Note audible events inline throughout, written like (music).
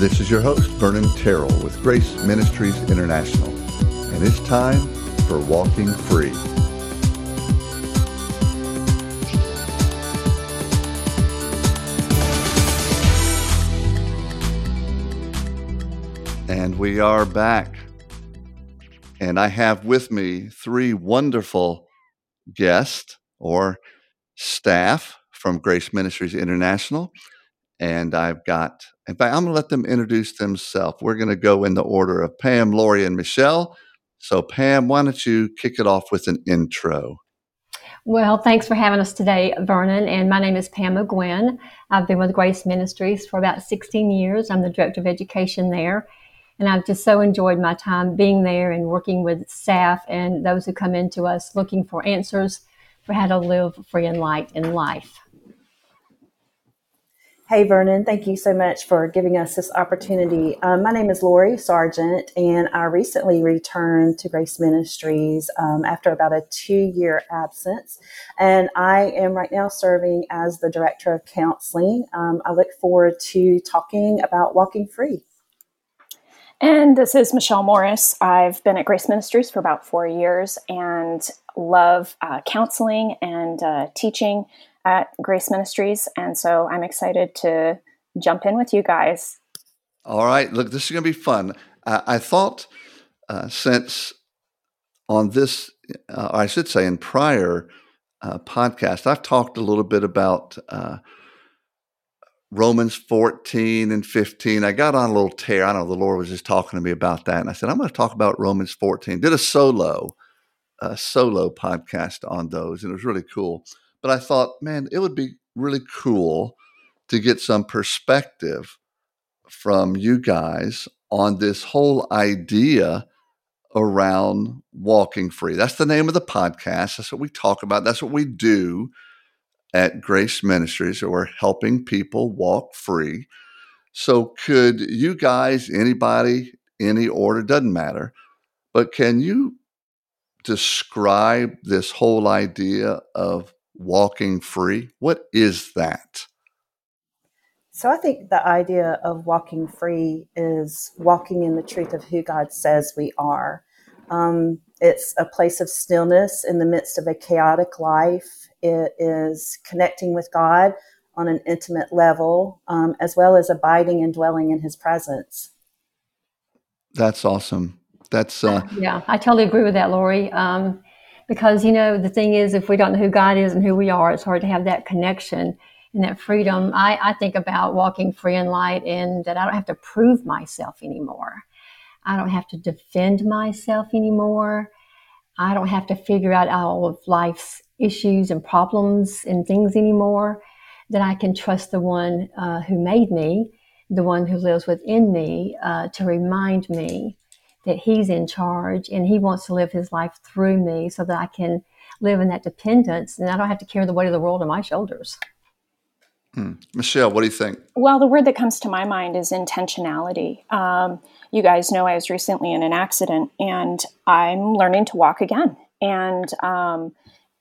This is your host, Vernon Terrell with Grace Ministries International, and it's time for Walking Free. And we are back. And I have with me three wonderful guests or staff from Grace Ministries International. And I've got, in fact, I'm going to let them introduce themselves. We're going to go in the order of Pam, Lori, and Michelle. So, Pam, why don't you kick it off with an intro? Well, thanks for having us today, Vernon. And my name is Pam O'Gwin. I've been with Grace Ministries for about 16 years. I'm the Director of Education there. And I've just so enjoyed my time being there and working with staff and those who come into us looking for answers for how to live free and light in life. Hey, Vernon, thank you so much for giving us this opportunity. Um, my name is Lori Sargent, and I recently returned to Grace Ministries um, after about a two year absence. And I am right now serving as the Director of Counseling. Um, I look forward to talking about walking free. And this is Michelle Morris. I've been at Grace Ministries for about four years and love uh, counseling and uh, teaching at Grace Ministries. And so I'm excited to jump in with you guys. All right. Look, this is going to be fun. Uh, I thought uh, since on this, uh, I should say, in prior uh, podcast, I've talked a little bit about uh, Romans 14 and 15. I got on a little tear. I know. The Lord was just talking to me about that. And I said, I'm going to talk about Romans 14. Did a solo, a solo podcast on those. And it was really cool. But I thought, man, it would be really cool to get some perspective from you guys on this whole idea around walking free. That's the name of the podcast. That's what we talk about. That's what we do at Grace Ministries. We're helping people walk free. So, could you guys, anybody, any order, doesn't matter, but can you describe this whole idea of walking free? What is that? So I think the idea of walking free is walking in the truth of who God says we are. Um, it's a place of stillness in the midst of a chaotic life. It is connecting with God on an intimate level, um, as well as abiding and dwelling in His presence. That's awesome. That's uh, yeah, I totally agree with that, Lori. Um, because you know the thing is if we don't know who god is and who we are it's hard to have that connection and that freedom. I, I think about walking free in light and that i don't have to prove myself anymore. I don't have to defend myself anymore. I don't have to figure out all of life's issues and problems and things anymore. That i can trust the one uh, who made me the one who lives within me uh, to remind me that he's in charge and he wants to live his life through me so that I can live in that dependence and I don't have to carry the weight of the world on my shoulders. Hmm. Michelle, what do you think? Well, the word that comes to my mind is intentionality. Um, you guys know I was recently in an accident and I'm learning to walk again. And um,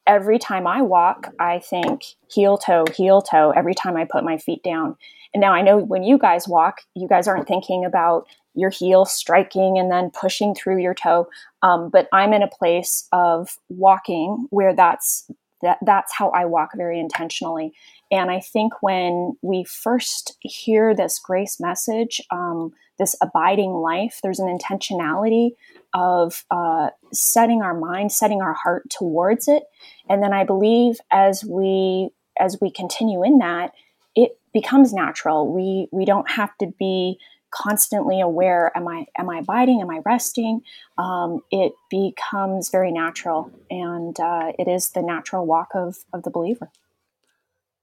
every time I walk, I think heel toe, heel toe, every time I put my feet down. And now I know when you guys walk, you guys aren't thinking about your heel striking and then pushing through your toe. Um, but I'm in a place of walking where that's that that's how I walk very intentionally. And I think when we first hear this grace message, um, this abiding life, there's an intentionality of uh, setting our mind, setting our heart towards it. And then I believe as we as we continue in that, it becomes natural. We we don't have to be constantly aware am i am i abiding? Am i resting? Um, it becomes very natural and uh, it is the natural walk of of the believer.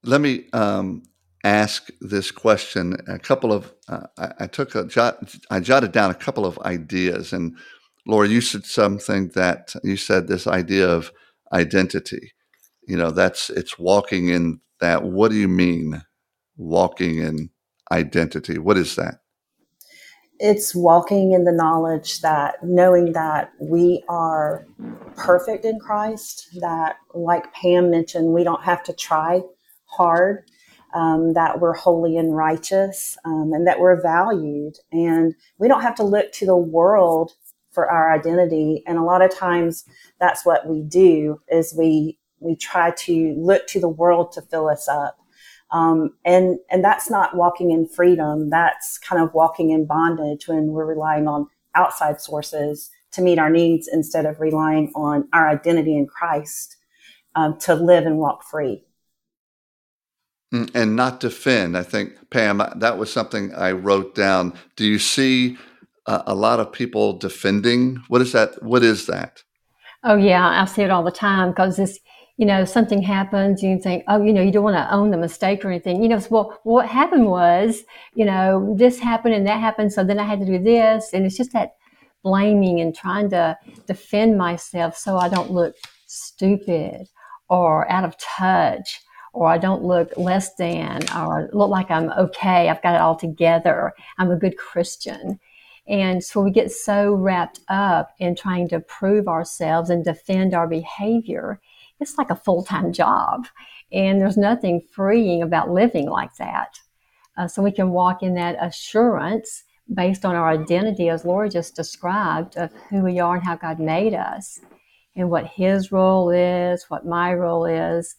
Let me um, ask this question. A couple of uh, I, I, took a jot i jotted down a couple of ideas and lori you said something that you said this idea of identity. You know that's it's walking in that. What do you mean walking in identity? What is that it's walking in the knowledge that knowing that we are perfect in Christ, that, like Pam mentioned, we don't have to try hard. um, that we're holy and righteous, um, and that we're valued. And we don't have to look to the world for our identity. And a lot of times, that's what we do: is we we try to look to the world to fill us up. Um, and and that's not walking in freedom. That's kind of walking in bondage when we're relying on outside sources to meet our needs instead of relying on our identity in Christ um, to live and walk free. Mm, and not defend. I think Pam, that was something I wrote down. Do you see uh, a lot of people defending? What is that? What is that? Oh yeah, I see it all the time because this you know, something happens, you think, oh, you know, you don't want to own the mistake or anything. You know, so, well, what happened was, you know, this happened and that happened, so then I had to do this. And it's just that blaming and trying to defend myself so I don't look stupid or out of touch or I don't look less than or look like I'm okay. I've got it all together. I'm a good Christian. And so we get so wrapped up in trying to prove ourselves and defend our behavior it's like a full time job. And there's nothing freeing about living like that. Uh, so we can walk in that assurance based on our identity, as Lori just described, of who we are and how God made us and what His role is, what my role is.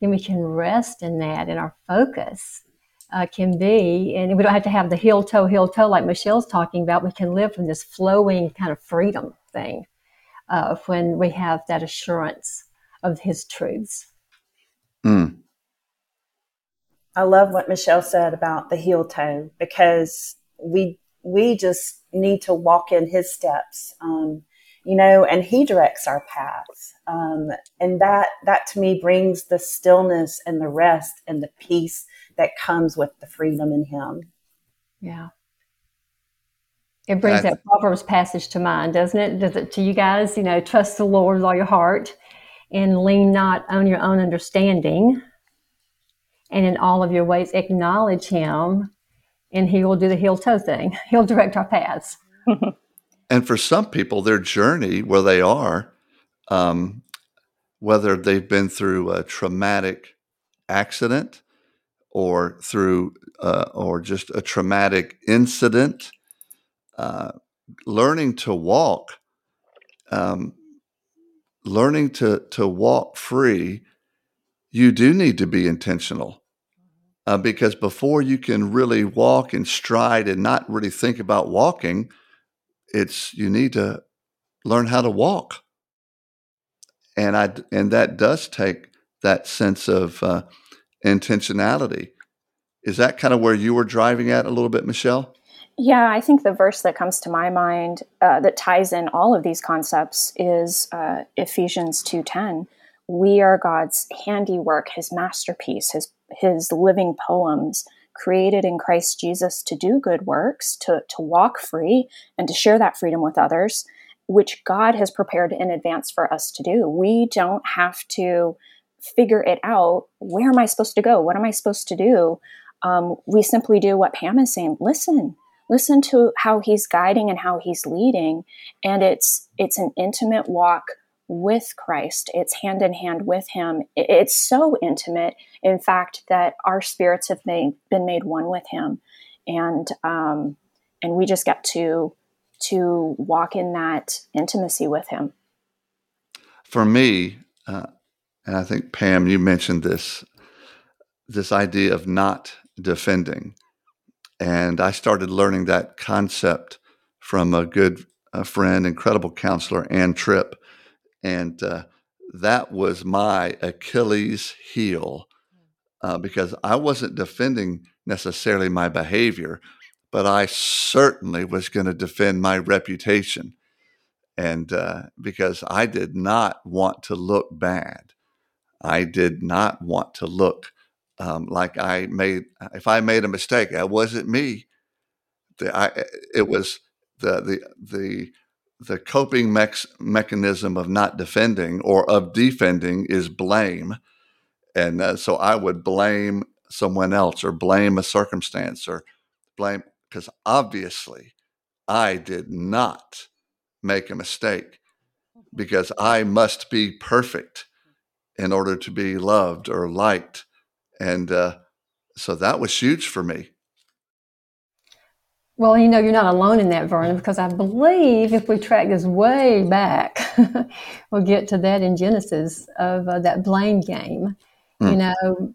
Then we can rest in that, and our focus uh, can be, and we don't have to have the heel toe, heel toe like Michelle's talking about. We can live from this flowing kind of freedom thing uh, when we have that assurance of his truths. Mm. I love what Michelle said about the heel toe because we we just need to walk in his steps, um, you know, and he directs our paths, um, and that that to me brings the stillness and the rest and the peace that comes with the freedom in him. Yeah. It brings that Proverbs passage to mind, doesn't it? Does it to you guys? You know, trust the Lord with all your heart and lean not on your own understanding. And in all of your ways, acknowledge Him, and He will do the heel toe thing. (laughs) He'll direct our paths. (laughs) and for some people, their journey where they are, um, whether they've been through a traumatic accident or through uh, or just a traumatic incident, uh, learning to walk um, learning to to walk free, you do need to be intentional. Uh, because before you can really walk and stride and not really think about walking, it's you need to learn how to walk. And I and that does take that sense of uh, intentionality. Is that kind of where you were driving at a little bit, Michelle? Yeah, I think the verse that comes to my mind uh, that ties in all of these concepts is uh, Ephesians two ten. We are God's handiwork, His masterpiece, His His living poems, created in Christ Jesus to do good works, to to walk free, and to share that freedom with others, which God has prepared in advance for us to do. We don't have to figure it out. Where am I supposed to go? What am I supposed to do? Um, we simply do what Pam is saying. Listen, listen to how he's guiding and how he's leading and it's it's an intimate walk with Christ. It's hand in hand with him. It's so intimate in fact that our spirits have made, been made one with him. And um, and we just get to to walk in that intimacy with him. For me uh, and I think Pam you mentioned this this idea of not defending and I started learning that concept from a good a friend, incredible counselor, Ann Tripp. And uh, that was my Achilles heel uh, because I wasn't defending necessarily my behavior, but I certainly was going to defend my reputation. And uh, because I did not want to look bad, I did not want to look um, like I made, if I made a mistake, that wasn't me. The, I, it was the the the the coping mex- mechanism of not defending or of defending is blame, and uh, so I would blame someone else or blame a circumstance or blame because obviously I did not make a mistake because I must be perfect in order to be loved or liked and uh, so that was huge for me. Well, you know, you're not alone in that, Vernon, because I believe if we track this way back, (laughs) we'll get to that in Genesis of uh, that blame game. Mm. You know,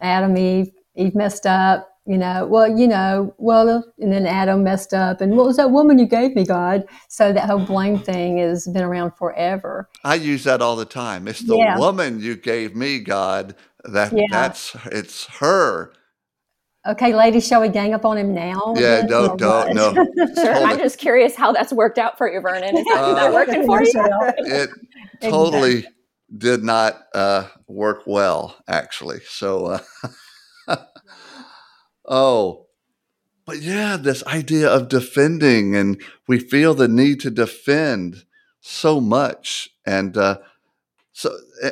Adam, Eve, Eve messed up. You know, well, you know, well, and then Adam messed up, and what was that woman you gave me, God? So that whole blame thing has been around forever. I use that all the time. It's the yeah. woman you gave me, God. That yeah. that's it's her Okay, ladies, shall we gang up on him now? Yeah, don't, don't, no. (laughs) sure. I'm just curious how that's worked out for you, Vernon. Is that, uh, that working for you? It (laughs) totally did not uh, work well, actually. So, uh, (laughs) oh, but yeah, this idea of defending, and we feel the need to defend so much. And uh, so, uh,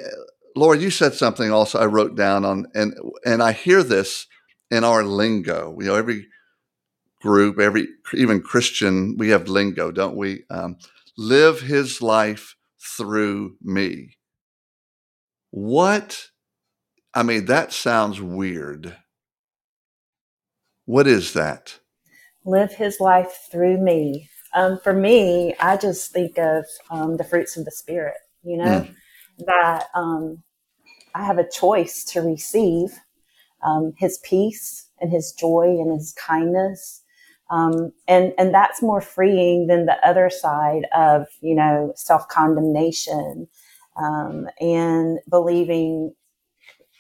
Lori, you said something also I wrote down on, and and I hear this in our lingo. You know, every group, every even Christian, we have lingo, don't we? Um, live his life through me. What? I mean, that sounds weird. What is that? Live his life through me. Um, for me, I just think of um, the fruits of the Spirit, you know, mm. that um, I have a choice to receive um, his peace and his joy and his kindness. Um, and, and that's more freeing than the other side of, you know, self condemnation, um, and believing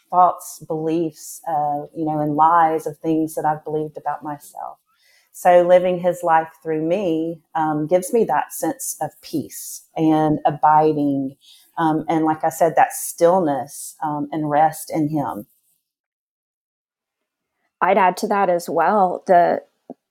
false beliefs, uh, you know, and lies of things that I've believed about myself. So living his life through me um, gives me that sense of peace and abiding. Um, and like I said, that stillness um, and rest in him. I'd add to that as well the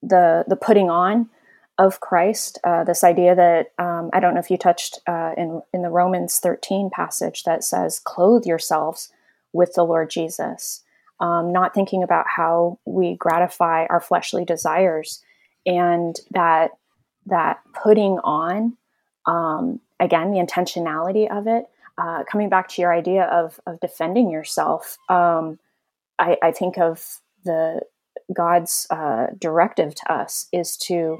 the the putting on of Christ. Uh, this idea that um, I don't know if you touched uh, in in the Romans thirteen passage that says, "Clothe yourselves with the Lord Jesus." Um, not thinking about how we gratify our fleshly desires, and that that putting on um, again the intentionality of it. Uh, coming back to your idea of of defending yourself, um, I, I think of the God's uh, directive to us is to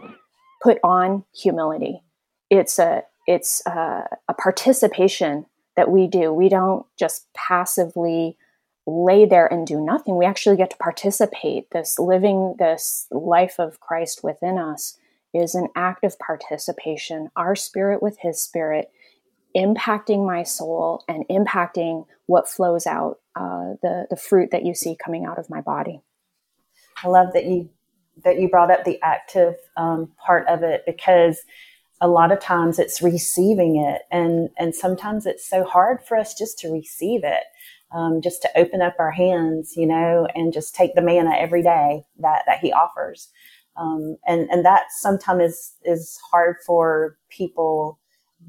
put on humility. It's a it's a, a participation that we do. We don't just passively lay there and do nothing. We actually get to participate. This living this life of Christ within us is an act of participation. Our spirit with His spirit impacting my soul and impacting what flows out, uh, the the fruit that you see coming out of my body. I love that you that you brought up the active um, part of it because a lot of times it's receiving it, and and sometimes it's so hard for us just to receive it, um, just to open up our hands, you know, and just take the manna every day that that He offers, um, and and that sometimes is is hard for people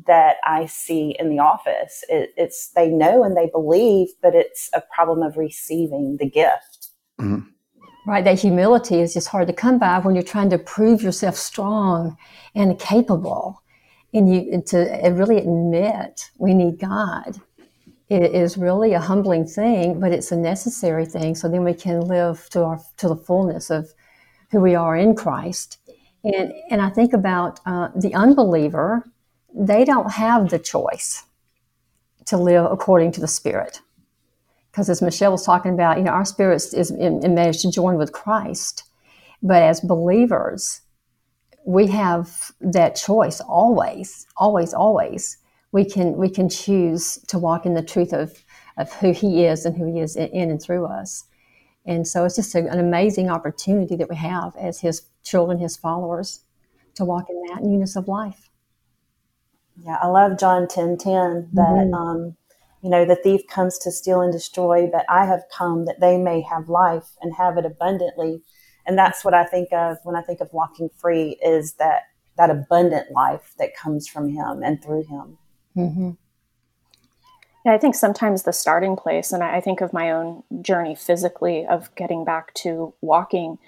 that I see in the office. It, it's they know and they believe, but it's a problem of receiving the gift. Mm-hmm. Right, that humility is just hard to come by when you're trying to prove yourself strong and capable, and you and to really admit we need God. It is really a humbling thing, but it's a necessary thing. So then we can live to our to the fullness of who we are in Christ. And and I think about uh, the unbeliever; they don't have the choice to live according to the Spirit because as Michelle was talking about, you know, our spirit is managed to join with Christ. But as believers, we have that choice always, always, always. We can we can choose to walk in the truth of of who He is and who He is in, in and through us. And so it's just a, an amazing opportunity that we have as His children, His followers, to walk in that newness of life. Yeah, I love John ten ten that mm-hmm. um, you know, the thief comes to steal and destroy, but I have come that they may have life and have it abundantly. And that's what I think of when I think of walking free is that that abundant life that comes from him and through him. Mm-hmm. Yeah, I think sometimes the starting place, and I think of my own journey physically of getting back to walking,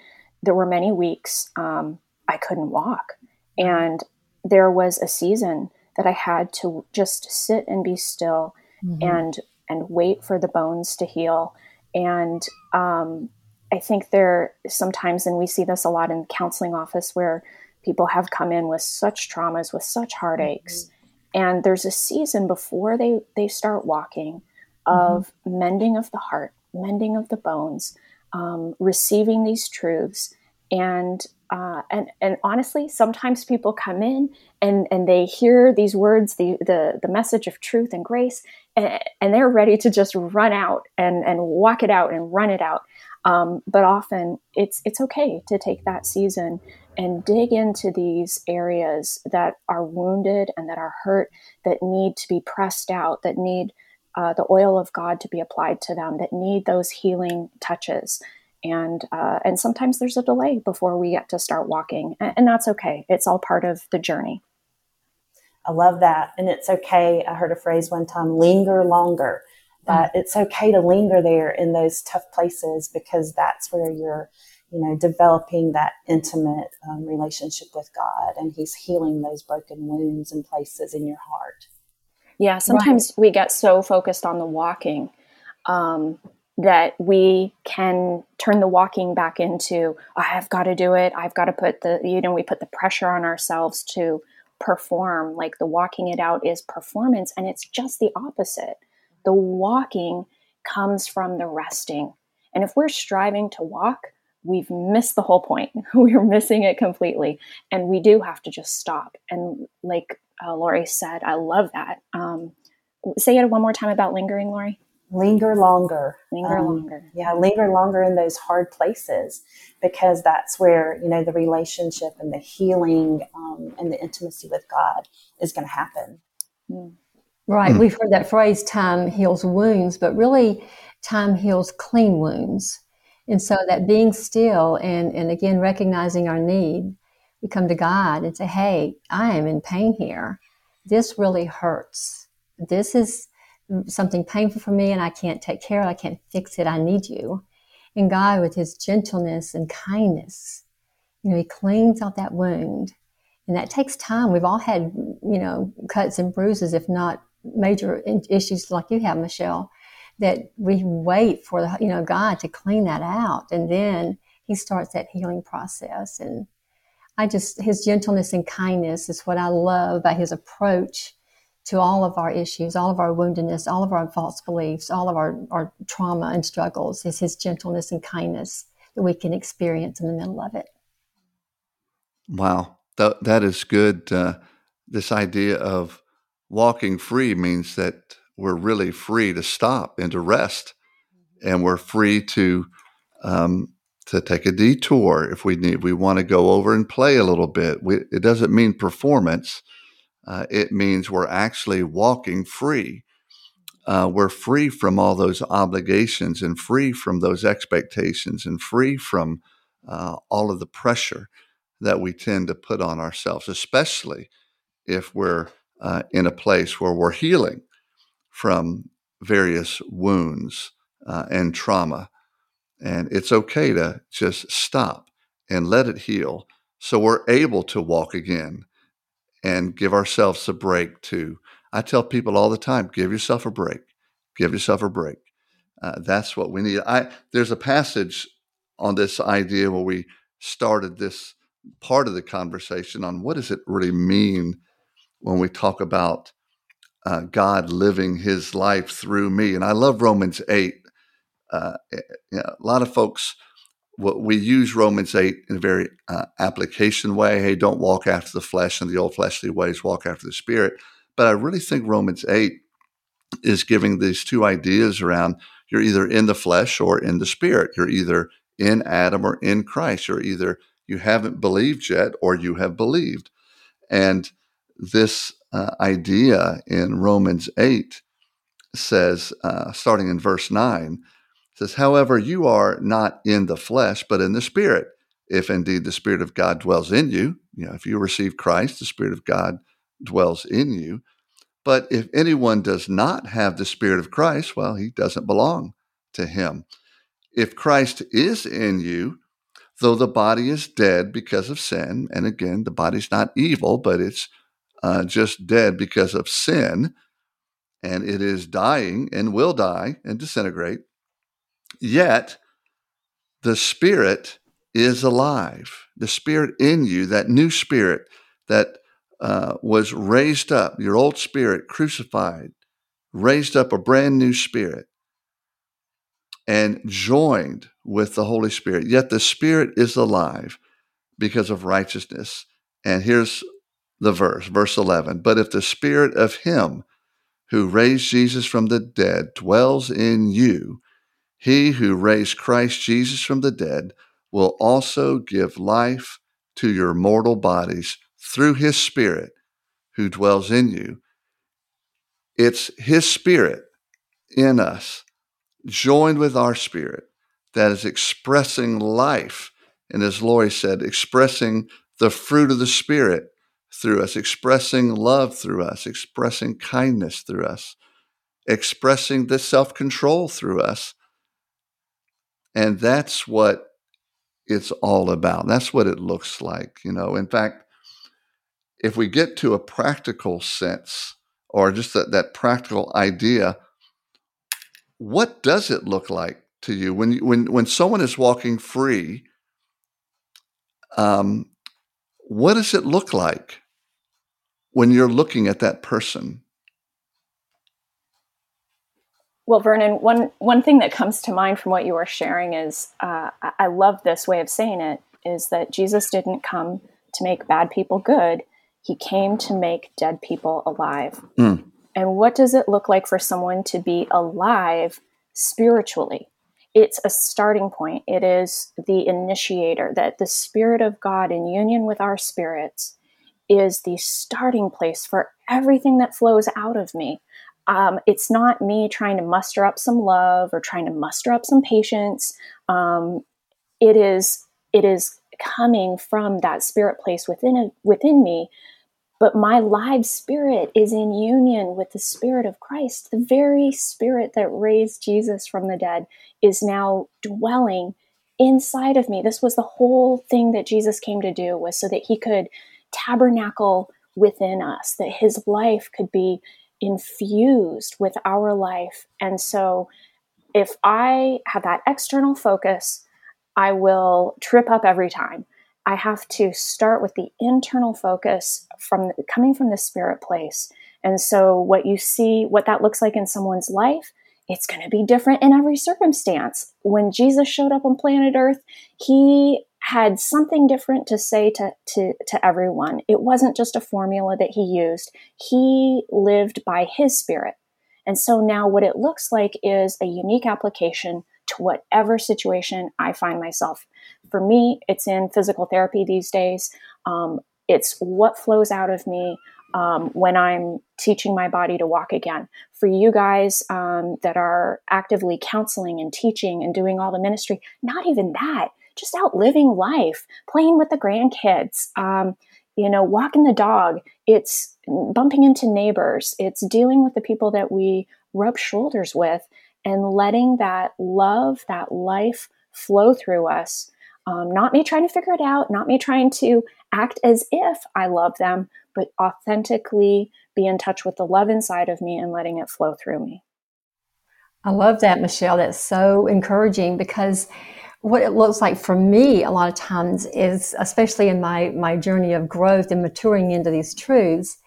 there were many weeks um, I couldn't walk. And there was a season that I had to just sit and be still mm-hmm. and and wait for the bones to heal and um, I think there sometimes, and we see this a lot in the counseling office, where people have come in with such traumas, with such heartaches, mm-hmm. And there's a season before they they start walking of mm-hmm. mending of the heart, mending of the bones, um, receiving these truths, and uh, and and honestly, sometimes people come in and and they hear these words, the the the message of truth and grace, and, and they're ready to just run out and and walk it out and run it out. Um, but often it's it's okay to take that season and dig into these areas that are wounded and that are hurt, that need to be pressed out, that need uh, the oil of God to be applied to them, that need those healing touches. And uh, and sometimes there's a delay before we get to start walking and, and that's okay. It's all part of the journey. I love that. And it's okay. I heard a phrase one time linger longer that mm-hmm. it's okay to linger there in those tough places because that's where you're you know developing that intimate um, relationship with god and he's healing those broken wounds and places in your heart yeah sometimes right. we get so focused on the walking um, that we can turn the walking back into i've got to do it i've got to put the you know we put the pressure on ourselves to perform like the walking it out is performance and it's just the opposite the walking comes from the resting. And if we're striving to walk we've missed the whole point. (laughs) We're missing it completely. And we do have to just stop. And like uh, lori said i love that. Um, say it one more time about lingering lori. Linger longer. Linger um, longer. yeah linger longer in those hard places because that's where you know the relationship and the healing um, and the intimacy with god is going to happen. Mm. Right mm. we've heard that phrase time heals wounds but really time heals clean wounds and so that being still and and again recognizing our need we come to god and say hey i am in pain here this really hurts this is something painful for me and I can't take care of it, I can't fix it, I need you. And God, with his gentleness and kindness, you know, he cleans out that wound. And that takes time. We've all had, you know, cuts and bruises, if not major issues like you have, Michelle, that we wait for, the, you know, God to clean that out. And then he starts that healing process. And I just, his gentleness and kindness is what I love about his approach to all of our issues, all of our woundedness, all of our false beliefs, all of our, our trauma and struggles is his gentleness and kindness that we can experience in the middle of it. Wow, that, that is good. Uh, this idea of walking free means that we're really free to stop and to rest, and we're free to um, to take a detour if we need. We want to go over and play a little bit. We, it doesn't mean performance uh, it means we're actually walking free. Uh, we're free from all those obligations and free from those expectations and free from uh, all of the pressure that we tend to put on ourselves, especially if we're uh, in a place where we're healing from various wounds uh, and trauma. And it's okay to just stop and let it heal so we're able to walk again and give ourselves a break too. I tell people all the time, give yourself a break. Give yourself a break. Uh, that's what we need. I there's a passage on this idea where we started this part of the conversation on what does it really mean when we talk about uh, God living His life through me. And I love Romans eight. Uh, eh, you know, a lot of folks we use Romans 8 in a very uh, application way. Hey, don't walk after the flesh and the old fleshly ways, walk after the spirit. But I really think Romans 8 is giving these two ideas around you're either in the flesh or in the spirit. You're either in Adam or in Christ. You're either you haven't believed yet or you have believed. And this uh, idea in Romans 8 says, uh, starting in verse 9, says, However, you are not in the flesh, but in the spirit, if indeed the Spirit of God dwells in you. You know, if you receive Christ, the Spirit of God dwells in you. But if anyone does not have the Spirit of Christ, well, he doesn't belong to him. If Christ is in you, though the body is dead because of sin, and again, the body's not evil, but it's uh, just dead because of sin, and it is dying and will die and disintegrate, Yet, the Spirit is alive. The Spirit in you, that new Spirit that uh, was raised up, your old spirit crucified, raised up a brand new spirit and joined with the Holy Spirit. Yet the Spirit is alive because of righteousness. And here's the verse, verse 11. But if the Spirit of Him who raised Jesus from the dead dwells in you, he who raised Christ Jesus from the dead will also give life to your mortal bodies through his Spirit who dwells in you. It's his Spirit in us, joined with our spirit, that is expressing life. And as Lori said, expressing the fruit of the Spirit through us, expressing love through us, expressing kindness through us, expressing the self control through us. And that's what it's all about. That's what it looks like. You know, in fact, if we get to a practical sense or just that, that practical idea, what does it look like to you when when when someone is walking free? Um, what does it look like when you're looking at that person? Well, Vernon, one one thing that comes to mind from what you were sharing is uh, I love this way of saying it is that Jesus didn't come to make bad people good; he came to make dead people alive. Mm. And what does it look like for someone to be alive spiritually? It's a starting point. It is the initiator that the Spirit of God in union with our spirits is the starting place for everything that flows out of me. Um, it's not me trying to muster up some love or trying to muster up some patience. Um, it is it is coming from that spirit place within within me but my live spirit is in union with the spirit of Christ. The very spirit that raised Jesus from the dead is now dwelling inside of me. This was the whole thing that Jesus came to do was so that he could tabernacle within us, that his life could be infused with our life. And so if I have that external focus, I will trip up every time. I have to start with the internal focus from coming from the spirit place. And so what you see, what that looks like in someone's life, it's going to be different in every circumstance. When Jesus showed up on planet Earth, he had something different to say to, to, to everyone. It wasn't just a formula that he used. He lived by his spirit. And so now what it looks like is a unique application to whatever situation I find myself for me, it's in physical therapy these days. Um, it's what flows out of me um, when I'm teaching my body to walk again. For you guys um, that are actively counseling and teaching and doing all the ministry, not even that, just out living life, playing with the grandkids, um, you know, walking the dog. It's bumping into neighbors. It's dealing with the people that we rub shoulders with and letting that love, that life flow through us um, not me trying to figure it out, not me trying to act as if I love them, but authentically be in touch with the love inside of me and letting it flow through me. I love that, Michelle. That's so encouraging because what it looks like for me a lot of times is, especially in my, my journey of growth and maturing into these truths,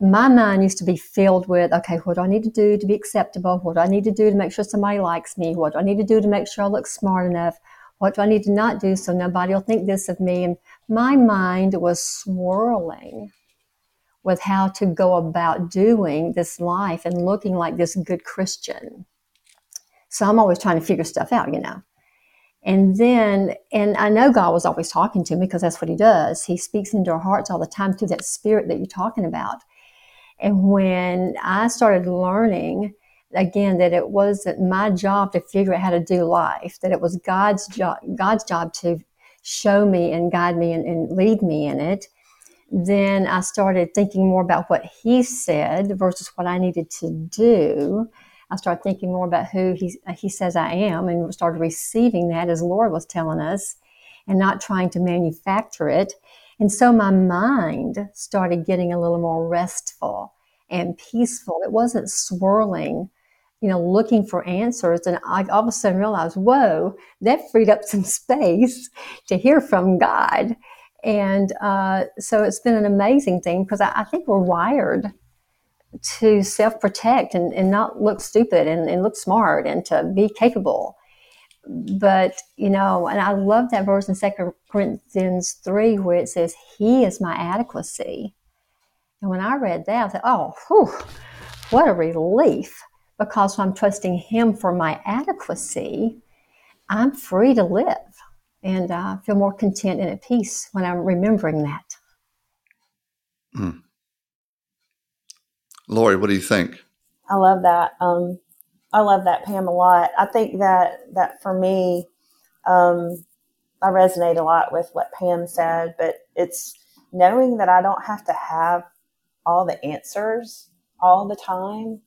my mind used to be filled with, okay, what do I need to do to be acceptable? What do I need to do to make sure somebody likes me? What do I need to do to make sure I look smart enough? What do I need to not do so nobody will think this of me? And my mind was swirling with how to go about doing this life and looking like this good Christian. So I'm always trying to figure stuff out, you know. And then, and I know God was always talking to me because that's what He does. He speaks into our hearts all the time through that spirit that you're talking about. And when I started learning again that it wasn't my job to figure out how to do life that it was god's job god's job to show me and guide me and, and lead me in it. Then i started thinking more about what he said versus what i needed to do. I started thinking more about who he, he says i am and started receiving that as lord was telling us and not trying to manufacture it. And so my mind started getting a little more restful and peaceful. It wasn't swirling you know, looking for answers. And I all of a sudden realized, whoa, that freed up (laughs) some space to hear from God. And uh, so it's been an amazing thing because I, I think we're wired to self protect and, and not look stupid and, and look smart and to be capable. But, you know, and I love that verse in Second Corinthians 3 where it says, He is my adequacy. And when I read that, I thought, oh, whew, what a relief because I'm trusting Him for my adequacy, I'm free to live and uh, feel more content and at peace when I'm remembering that. Mm. Lori, what do you think? I love that. Um, I love that, Pam, a lot. I think that that for me, um, I resonate a lot with what Pam said, but it's knowing that I don't have to have all the answers all the time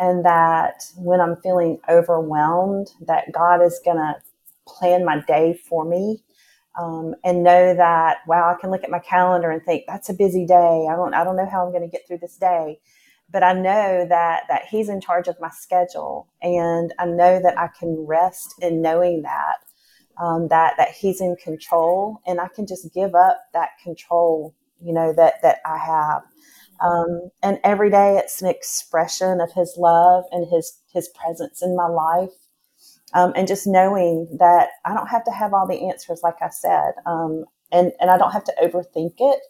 and that when I'm feeling overwhelmed, that God is going to plan my day for me. Um, and know that wow, I can look at my calendar and think that's a busy day. I don't I don't know how I'm going to get through this day, but I know that that He's in charge of my schedule, and I know that I can rest in knowing that um, that that He's in control, and I can just give up that control, you know that that I have. Um, and every day it's an expression of his love and his his presence in my life. Um, and just knowing that i don't have to have all the answers like i said um, and and i don't have to overthink it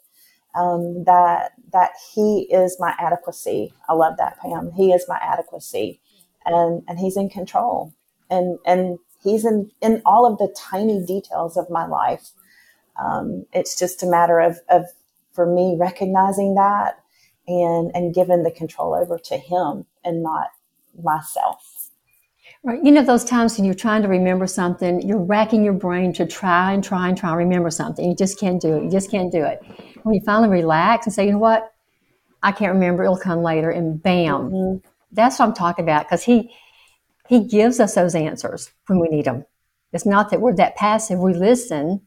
um, that that he is my adequacy. I love that pam. He is my adequacy. And and he's in control. And and he's in in all of the tiny details of my life. Um, it's just a matter of of for me recognizing that and and given the control over to him and not myself. Right. You know those times when you're trying to remember something you're racking your brain to try and try and try and remember something. You just can't do it. You just can't do it. When you finally relax and say you know what? I can't remember. It'll come later and bam. Mm-hmm. that's what i'm talking about because he he gives us those answers when we need them it's not that we're that passive. We listen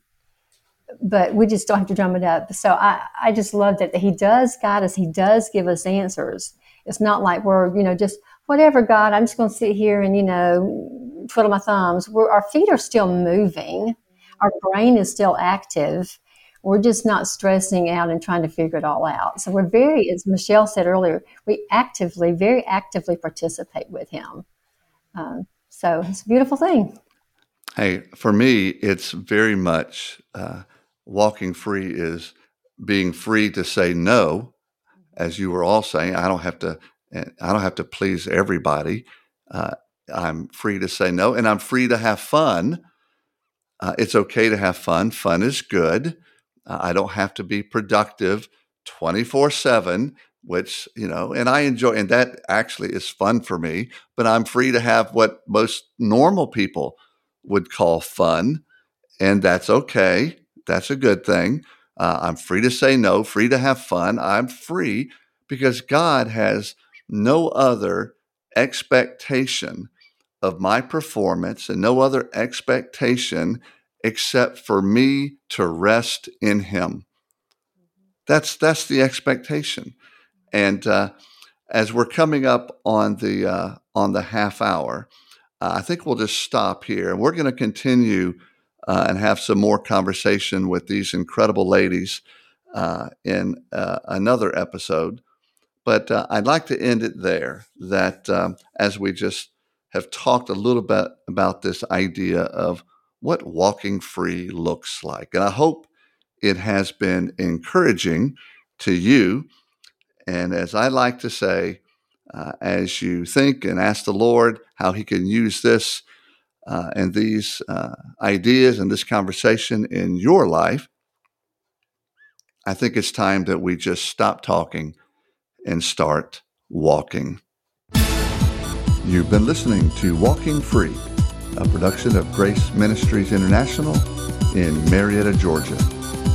but we just don't have to drum it up. So I, I just love that he does guide us. He does give us answers. It's not like we're, you know, just whatever, God, I'm just going to sit here and, you know, twiddle my thumbs. We're, our feet are still moving. Our brain is still active. We're just not stressing out and trying to figure it all out. So we're very, as Michelle said earlier, we actively, very actively participate with him. Um, so it's a beautiful thing. Hey, for me, it's very much uh, walking free is being free to say no, as you were all saying. I don't have to. I don't have to please everybody. Uh, I'm free to say no, and I'm free to have fun. Uh, it's okay to have fun. Fun is good. Uh, I don't have to be productive 24 7, which, you know, and I enjoy, and that actually is fun for me, but I'm free to have what most normal people would call fun, and that's okay. That's a good thing. Uh, I'm free to say no, free to have fun. I'm free because God has no other expectation of my performance and no other expectation except for me to rest in Him. That's that's the expectation, and uh, as we're coming up on the uh, on the half hour, uh, I think we'll just stop here, and we're going to continue uh, and have some more conversation with these incredible ladies uh, in uh, another episode. But uh, I'd like to end it there. That um, as we just have talked a little bit about this idea of what walking free looks like, and I hope it has been encouraging to you. And as I like to say, uh, as you think and ask the Lord how He can use this uh, and these uh, ideas and this conversation in your life, I think it's time that we just stop talking and start walking. You've been listening to Walking Free, a production of Grace Ministries International in Marietta, Georgia.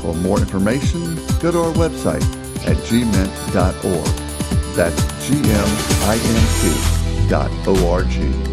For more information, go to our website at gmint.org. That's G M I N T dot O R G.